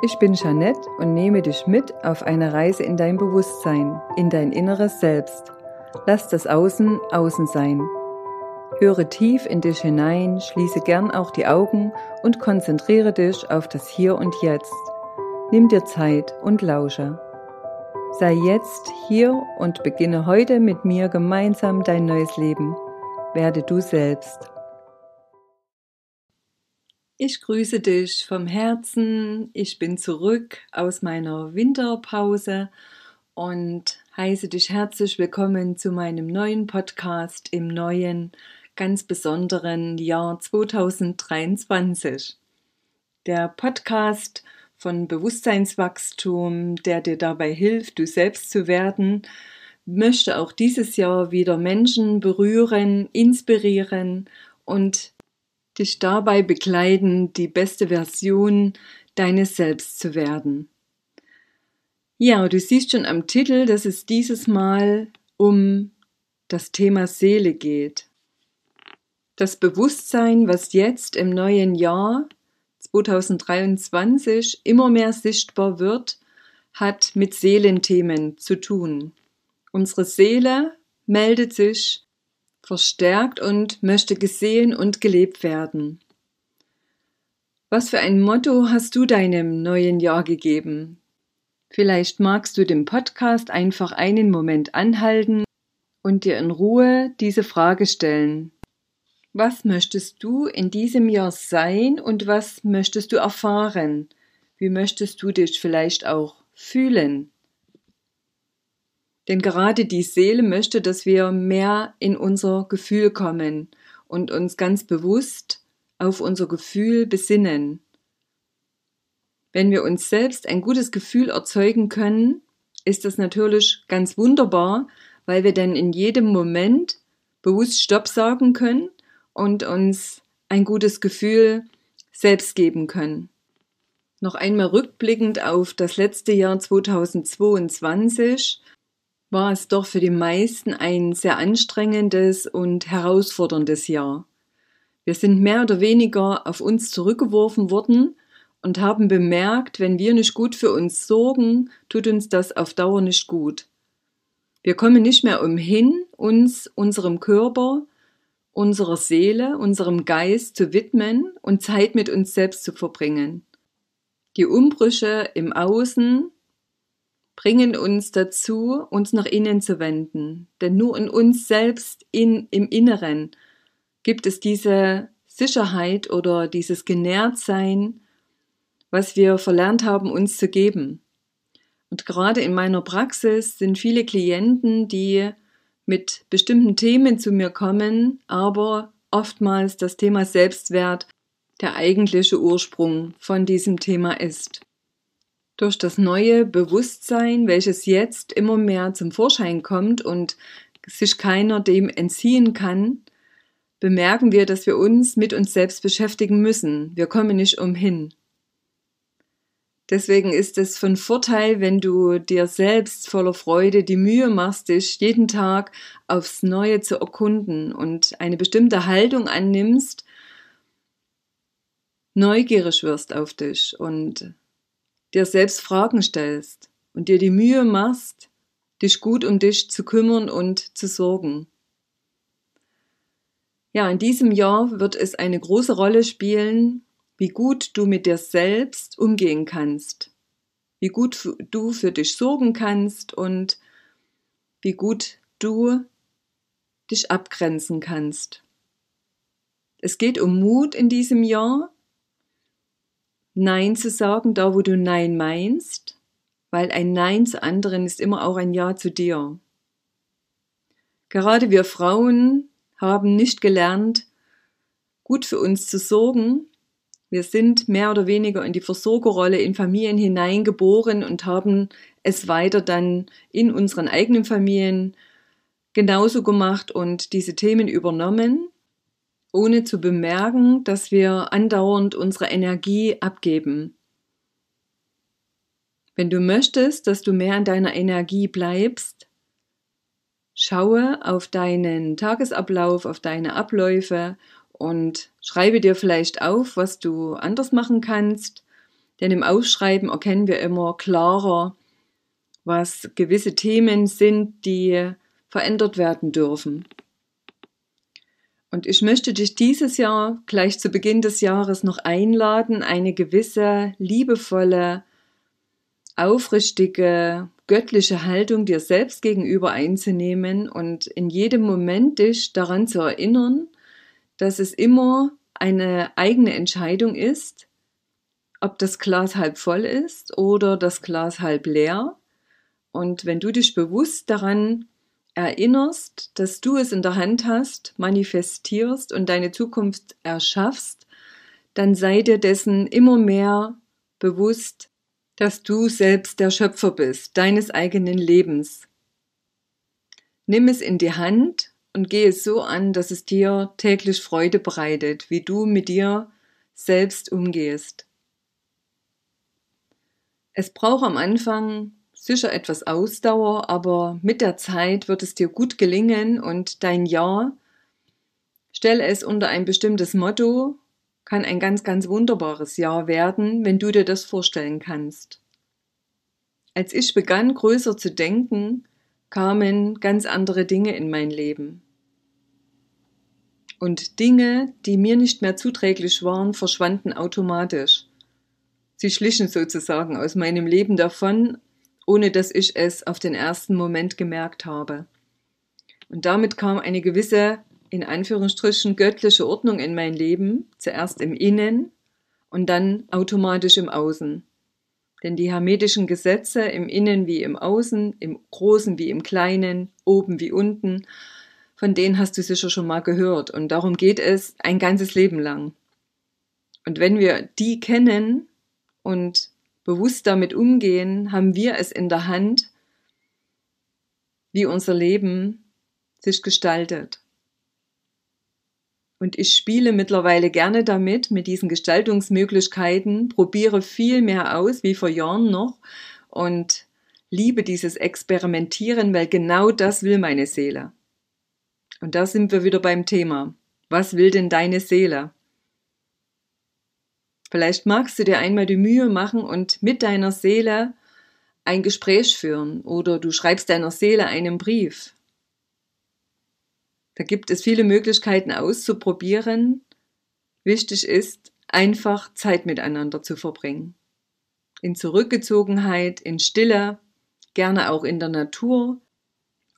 Ich bin Jeanette und nehme dich mit auf eine Reise in dein Bewusstsein, in dein inneres Selbst. Lass das Außen außen sein. Höre tief in dich hinein, schließe gern auch die Augen und konzentriere dich auf das Hier und Jetzt. Nimm dir Zeit und lausche. Sei jetzt hier und beginne heute mit mir gemeinsam dein neues Leben. Werde du selbst. Ich grüße dich vom Herzen. Ich bin zurück aus meiner Winterpause und heiße dich herzlich willkommen zu meinem neuen Podcast im neuen, ganz besonderen Jahr 2023. Der Podcast von Bewusstseinswachstum, der dir dabei hilft, du selbst zu werden, möchte auch dieses Jahr wieder Menschen berühren, inspirieren und dich dabei begleiten, die beste Version deines Selbst zu werden. Ja, du siehst schon am Titel, dass es dieses Mal um das Thema Seele geht. Das Bewusstsein, was jetzt im neuen Jahr 2023 immer mehr sichtbar wird, hat mit Seelenthemen zu tun. Unsere Seele meldet sich verstärkt und möchte gesehen und gelebt werden. Was für ein Motto hast du deinem neuen Jahr gegeben? Vielleicht magst du den Podcast einfach einen Moment anhalten und dir in Ruhe diese Frage stellen. Was möchtest du in diesem Jahr sein und was möchtest du erfahren? Wie möchtest du dich vielleicht auch fühlen? Denn gerade die Seele möchte, dass wir mehr in unser Gefühl kommen und uns ganz bewusst auf unser Gefühl besinnen. Wenn wir uns selbst ein gutes Gefühl erzeugen können, ist das natürlich ganz wunderbar, weil wir dann in jedem Moment bewusst Stopp sagen können und uns ein gutes Gefühl selbst geben können. Noch einmal rückblickend auf das letzte Jahr 2022 war es doch für die meisten ein sehr anstrengendes und herausforderndes Jahr. Wir sind mehr oder weniger auf uns zurückgeworfen worden und haben bemerkt, wenn wir nicht gut für uns sorgen, tut uns das auf Dauer nicht gut. Wir kommen nicht mehr umhin, uns unserem Körper, unserer Seele, unserem Geist zu widmen und Zeit mit uns selbst zu verbringen. Die Umbrüche im Außen bringen uns dazu, uns nach innen zu wenden. Denn nur in uns selbst, in, im Inneren, gibt es diese Sicherheit oder dieses Genährtsein, was wir verlernt haben, uns zu geben. Und gerade in meiner Praxis sind viele Klienten, die mit bestimmten Themen zu mir kommen, aber oftmals das Thema Selbstwert der eigentliche Ursprung von diesem Thema ist. Durch das neue Bewusstsein, welches jetzt immer mehr zum Vorschein kommt und sich keiner dem entziehen kann, bemerken wir, dass wir uns mit uns selbst beschäftigen müssen. Wir kommen nicht umhin. Deswegen ist es von Vorteil, wenn du dir selbst voller Freude die Mühe machst, dich jeden Tag aufs Neue zu erkunden und eine bestimmte Haltung annimmst, neugierig wirst auf dich und dir selbst Fragen stellst und dir die Mühe machst, dich gut um dich zu kümmern und zu sorgen. Ja, in diesem Jahr wird es eine große Rolle spielen, wie gut du mit dir selbst umgehen kannst, wie gut du für dich sorgen kannst und wie gut du dich abgrenzen kannst. Es geht um Mut in diesem Jahr, Nein zu sagen, da wo du Nein meinst, weil ein Nein zu anderen ist immer auch ein Ja zu dir. Gerade wir Frauen haben nicht gelernt, gut für uns zu sorgen. Wir sind mehr oder weniger in die Versorgerrolle in Familien hineingeboren und haben es weiter dann in unseren eigenen Familien genauso gemacht und diese Themen übernommen ohne zu bemerken, dass wir andauernd unsere Energie abgeben. Wenn du möchtest, dass du mehr in deiner Energie bleibst, schaue auf deinen Tagesablauf, auf deine Abläufe und schreibe dir vielleicht auf, was du anders machen kannst, Denn im Aufschreiben erkennen wir immer klarer, was gewisse Themen sind, die verändert werden dürfen. Und ich möchte dich dieses Jahr gleich zu Beginn des Jahres noch einladen, eine gewisse liebevolle, aufrichtige, göttliche Haltung dir selbst gegenüber einzunehmen und in jedem Moment dich daran zu erinnern, dass es immer eine eigene Entscheidung ist, ob das Glas halb voll ist oder das Glas halb leer. Und wenn du dich bewusst daran erinnerst, dass du es in der Hand hast, manifestierst und deine Zukunft erschaffst, dann sei dir dessen immer mehr bewusst, dass du selbst der Schöpfer bist, deines eigenen Lebens. Nimm es in die Hand und gehe es so an, dass es dir täglich Freude bereitet, wie du mit dir selbst umgehst. Es braucht am Anfang sicher etwas Ausdauer, aber mit der Zeit wird es dir gut gelingen und dein Jahr, stelle es unter ein bestimmtes Motto, kann ein ganz, ganz wunderbares Jahr werden, wenn du dir das vorstellen kannst. Als ich begann, größer zu denken, kamen ganz andere Dinge in mein Leben. Und Dinge, die mir nicht mehr zuträglich waren, verschwanden automatisch. Sie schlichen sozusagen aus meinem Leben davon, ohne dass ich es auf den ersten Moment gemerkt habe. Und damit kam eine gewisse, in Anführungsstrichen, göttliche Ordnung in mein Leben, zuerst im Innen und dann automatisch im Außen. Denn die hermetischen Gesetze im Innen wie im Außen, im Großen wie im Kleinen, oben wie unten, von denen hast du sicher schon mal gehört. Und darum geht es ein ganzes Leben lang. Und wenn wir die kennen und bewusst damit umgehen, haben wir es in der Hand, wie unser Leben sich gestaltet. Und ich spiele mittlerweile gerne damit, mit diesen Gestaltungsmöglichkeiten, probiere viel mehr aus wie vor Jahren noch und liebe dieses Experimentieren, weil genau das will meine Seele. Und da sind wir wieder beim Thema. Was will denn deine Seele? Vielleicht magst du dir einmal die Mühe machen und mit deiner Seele ein Gespräch führen oder du schreibst deiner Seele einen Brief. Da gibt es viele Möglichkeiten auszuprobieren. Wichtig ist, einfach Zeit miteinander zu verbringen. In Zurückgezogenheit, in Stille, gerne auch in der Natur.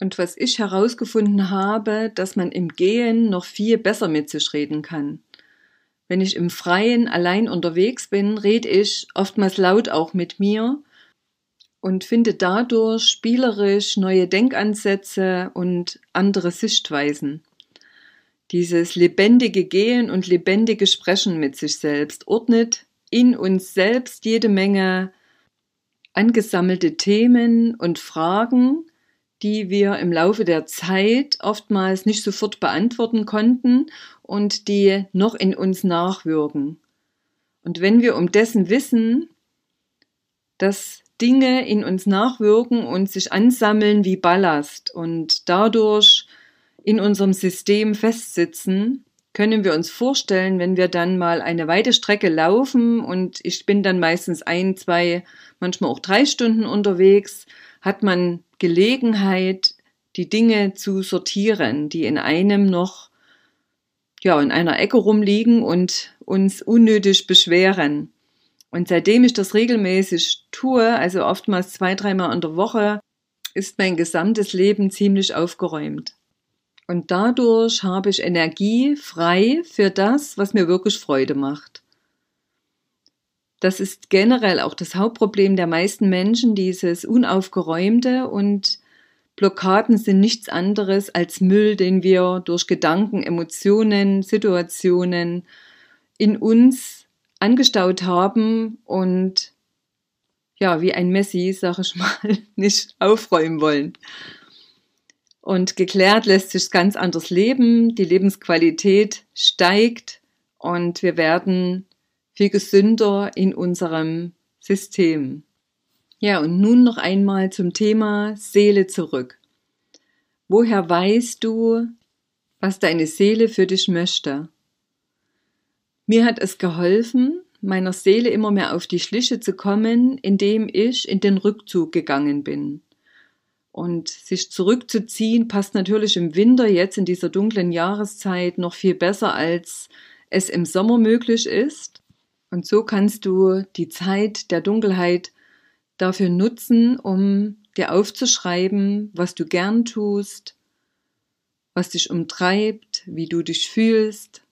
Und was ich herausgefunden habe, dass man im Gehen noch viel besser mit sich reden kann. Wenn ich im Freien allein unterwegs bin, rede ich oftmals laut auch mit mir und finde dadurch spielerisch neue Denkansätze und andere Sichtweisen. Dieses lebendige Gehen und lebendige Sprechen mit sich selbst ordnet in uns selbst jede Menge angesammelte Themen und Fragen, die wir im Laufe der Zeit oftmals nicht sofort beantworten konnten und die noch in uns nachwirken. Und wenn wir um dessen wissen, dass Dinge in uns nachwirken und sich ansammeln wie Ballast und dadurch in unserem System festsitzen, können wir uns vorstellen, wenn wir dann mal eine weite Strecke laufen und ich bin dann meistens ein, zwei, manchmal auch drei Stunden unterwegs, hat man Gelegenheit, die Dinge zu sortieren, die in einem noch ja, in einer Ecke rumliegen und uns unnötig beschweren. Und seitdem ich das regelmäßig tue, also oftmals zwei, dreimal in der Woche, ist mein gesamtes Leben ziemlich aufgeräumt. Und dadurch habe ich Energie frei für das, was mir wirklich Freude macht. Das ist generell auch das Hauptproblem der meisten Menschen, dieses Unaufgeräumte und Blockaden sind nichts anderes als Müll, den wir durch Gedanken, Emotionen, Situationen in uns angestaut haben und ja, wie ein Messi, sag ich mal, nicht aufräumen wollen. Und geklärt lässt sich ganz anders leben, die Lebensqualität steigt und wir werden viel gesünder in unserem System. Ja, und nun noch einmal zum Thema Seele zurück. Woher weißt du, was deine Seele für dich möchte? Mir hat es geholfen, meiner Seele immer mehr auf die Schliche zu kommen, indem ich in den Rückzug gegangen bin. Und sich zurückzuziehen passt natürlich im Winter jetzt in dieser dunklen Jahreszeit noch viel besser, als es im Sommer möglich ist. Und so kannst du die Zeit der Dunkelheit dafür nutzen, um dir aufzuschreiben, was du gern tust, was dich umtreibt, wie du dich fühlst,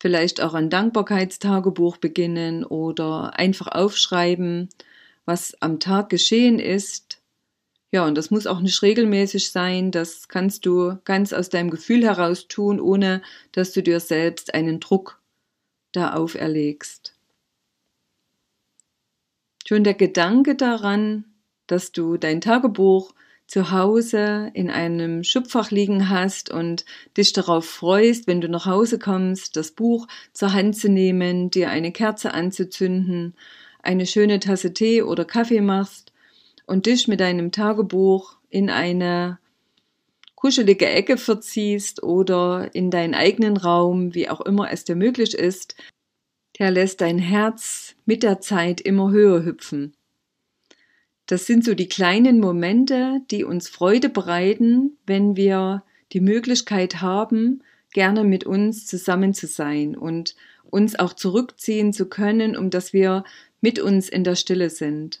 vielleicht auch ein Dankbarkeitstagebuch beginnen oder einfach aufschreiben, was am Tag geschehen ist. Ja, und das muss auch nicht regelmäßig sein, das kannst du ganz aus deinem Gefühl heraus tun, ohne dass du dir selbst einen Druck da auferlegst. Schon der Gedanke daran, dass du dein Tagebuch zu Hause in einem Schubfach liegen hast und dich darauf freust, wenn du nach Hause kommst, das Buch zur Hand zu nehmen, dir eine Kerze anzuzünden, eine schöne Tasse Tee oder Kaffee machst und dich mit deinem Tagebuch in eine kuschelige Ecke verziehst oder in deinen eigenen Raum, wie auch immer es dir möglich ist, der lässt dein Herz mit der Zeit immer höher hüpfen. Das sind so die kleinen Momente, die uns Freude bereiten, wenn wir die Möglichkeit haben, gerne mit uns zusammen zu sein und uns auch zurückziehen zu können, um dass wir mit uns in der Stille sind.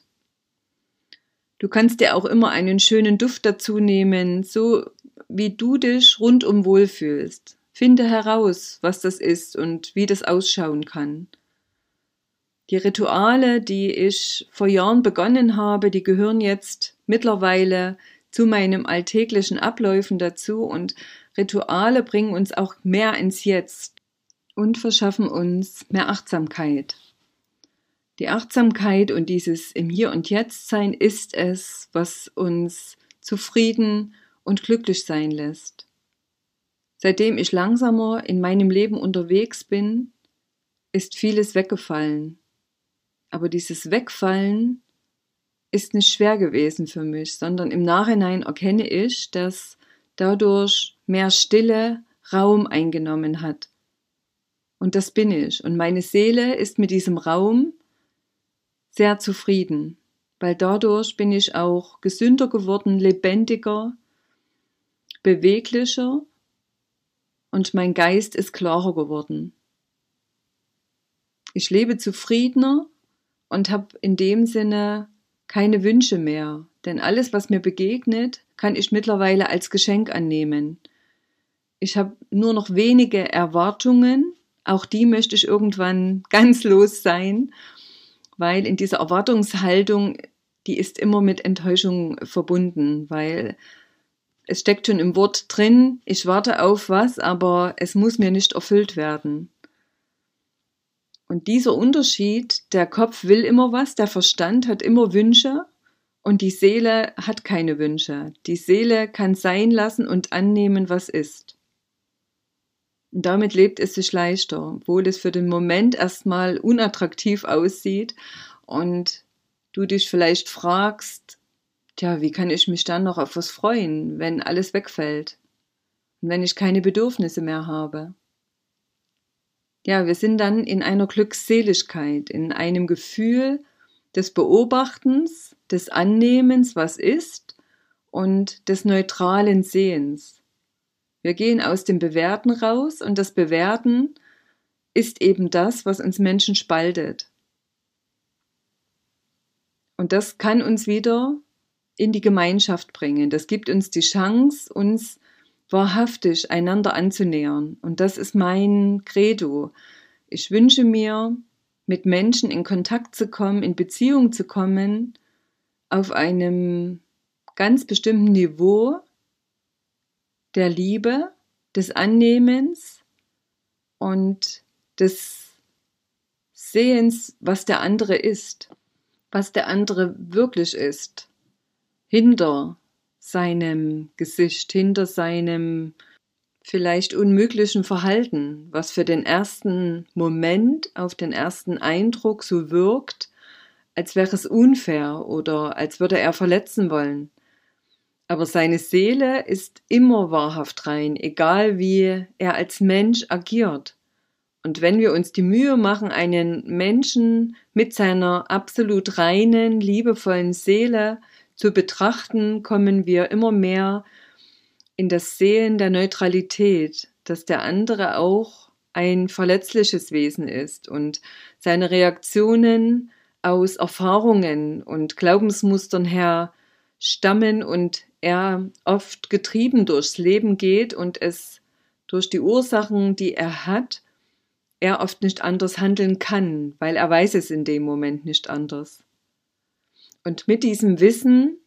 Du kannst dir auch immer einen schönen Duft dazu nehmen, so wie du dich rundum wohlfühlst. Finde heraus, was das ist und wie das ausschauen kann. Die Rituale, die ich vor Jahren begonnen habe, die gehören jetzt mittlerweile zu meinem alltäglichen Abläufen dazu und Rituale bringen uns auch mehr ins Jetzt und verschaffen uns mehr Achtsamkeit. Die Achtsamkeit und dieses im Hier und Jetzt sein ist es, was uns zufrieden und glücklich sein lässt. Seitdem ich langsamer in meinem Leben unterwegs bin, ist vieles weggefallen. Aber dieses Wegfallen ist nicht schwer gewesen für mich, sondern im Nachhinein erkenne ich, dass dadurch mehr Stille Raum eingenommen hat. Und das bin ich. Und meine Seele ist mit diesem Raum sehr zufrieden, weil dadurch bin ich auch gesünder geworden, lebendiger, beweglicher und mein Geist ist klarer geworden. Ich lebe zufriedener und habe in dem Sinne keine Wünsche mehr, denn alles, was mir begegnet, kann ich mittlerweile als Geschenk annehmen. Ich habe nur noch wenige Erwartungen, auch die möchte ich irgendwann ganz los sein, weil in dieser Erwartungshaltung, die ist immer mit Enttäuschung verbunden, weil es steckt schon im Wort drin, ich warte auf was, aber es muss mir nicht erfüllt werden. Und dieser Unterschied, der Kopf will immer was, der Verstand hat immer Wünsche und die Seele hat keine Wünsche. Die Seele kann sein lassen und annehmen, was ist. Und damit lebt es sich leichter, obwohl es für den Moment erstmal unattraktiv aussieht und du dich vielleicht fragst, Tja, wie kann ich mich dann noch auf was freuen, wenn alles wegfällt? Und wenn ich keine Bedürfnisse mehr habe? Ja, wir sind dann in einer Glückseligkeit, in einem Gefühl des Beobachtens, des Annehmens, was ist, und des neutralen Sehens. Wir gehen aus dem Bewerten raus und das Bewerten ist eben das, was uns Menschen spaltet. Und das kann uns wieder in die Gemeinschaft bringen. Das gibt uns die Chance, uns wahrhaftig einander anzunähern. Und das ist mein Credo. Ich wünsche mir, mit Menschen in Kontakt zu kommen, in Beziehung zu kommen, auf einem ganz bestimmten Niveau der Liebe, des Annehmens und des Sehens, was der andere ist, was der andere wirklich ist hinter seinem Gesicht, hinter seinem vielleicht unmöglichen Verhalten, was für den ersten Moment auf den ersten Eindruck so wirkt, als wäre es unfair oder als würde er verletzen wollen. Aber seine Seele ist immer wahrhaft rein, egal wie er als Mensch agiert. Und wenn wir uns die Mühe machen, einen Menschen mit seiner absolut reinen, liebevollen Seele zu betrachten, kommen wir immer mehr in das Sehen der Neutralität, dass der andere auch ein verletzliches Wesen ist und seine Reaktionen aus Erfahrungen und Glaubensmustern her stammen und er oft getrieben durchs Leben geht und es durch die Ursachen, die er hat, er oft nicht anders handeln kann, weil er weiß es in dem Moment nicht anders. Und mit diesem Wissen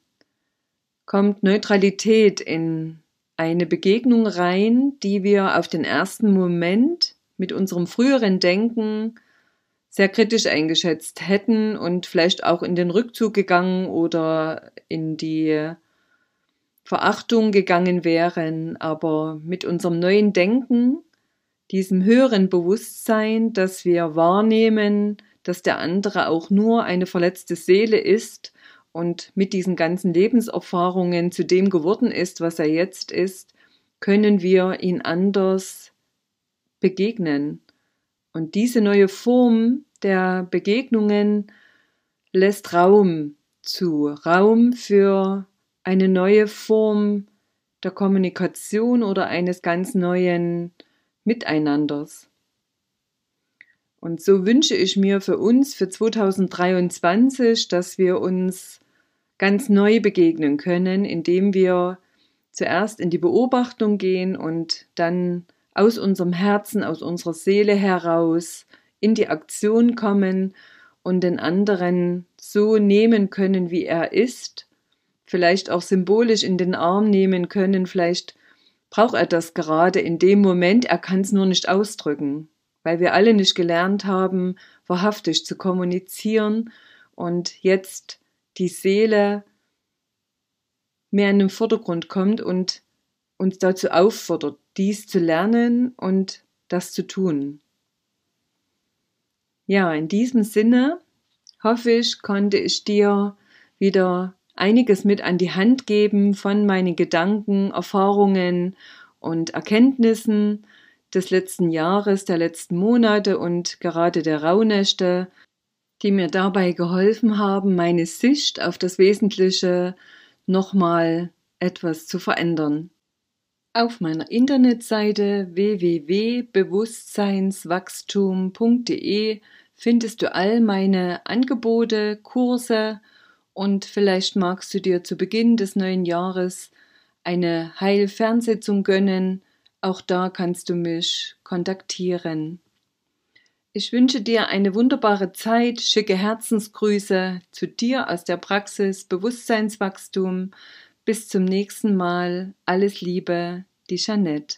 kommt Neutralität in eine Begegnung rein, die wir auf den ersten Moment mit unserem früheren Denken sehr kritisch eingeschätzt hätten und vielleicht auch in den Rückzug gegangen oder in die Verachtung gegangen wären. Aber mit unserem neuen Denken, diesem höheren Bewusstsein, dass wir wahrnehmen, dass der andere auch nur eine verletzte Seele ist und mit diesen ganzen Lebenserfahrungen zu dem geworden ist, was er jetzt ist, können wir ihn anders begegnen. Und diese neue Form der Begegnungen lässt Raum zu, Raum für eine neue Form der Kommunikation oder eines ganz neuen Miteinanders. Und so wünsche ich mir für uns für 2023, dass wir uns ganz neu begegnen können, indem wir zuerst in die Beobachtung gehen und dann aus unserem Herzen, aus unserer Seele heraus in die Aktion kommen und den anderen so nehmen können, wie er ist, vielleicht auch symbolisch in den Arm nehmen können, vielleicht braucht er das gerade in dem Moment, er kann es nur nicht ausdrücken weil wir alle nicht gelernt haben, wahrhaftig zu kommunizieren und jetzt die Seele mehr in den Vordergrund kommt und uns dazu auffordert, dies zu lernen und das zu tun. Ja, in diesem Sinne hoffe ich, konnte ich dir wieder einiges mit an die Hand geben von meinen Gedanken, Erfahrungen und Erkenntnissen des letzten Jahres, der letzten Monate und gerade der Rauhnächte, die mir dabei geholfen haben, meine Sicht auf das Wesentliche nochmal etwas zu verändern. Auf meiner Internetseite www.bewusstseinswachstum.de findest du all meine Angebote, Kurse und vielleicht magst du dir zu Beginn des neuen Jahres eine Heilfernsitzung gönnen, auch da kannst du mich kontaktieren. Ich wünsche dir eine wunderbare Zeit, schicke Herzensgrüße zu dir aus der Praxis Bewusstseinswachstum. Bis zum nächsten Mal. Alles Liebe, die Jeanette.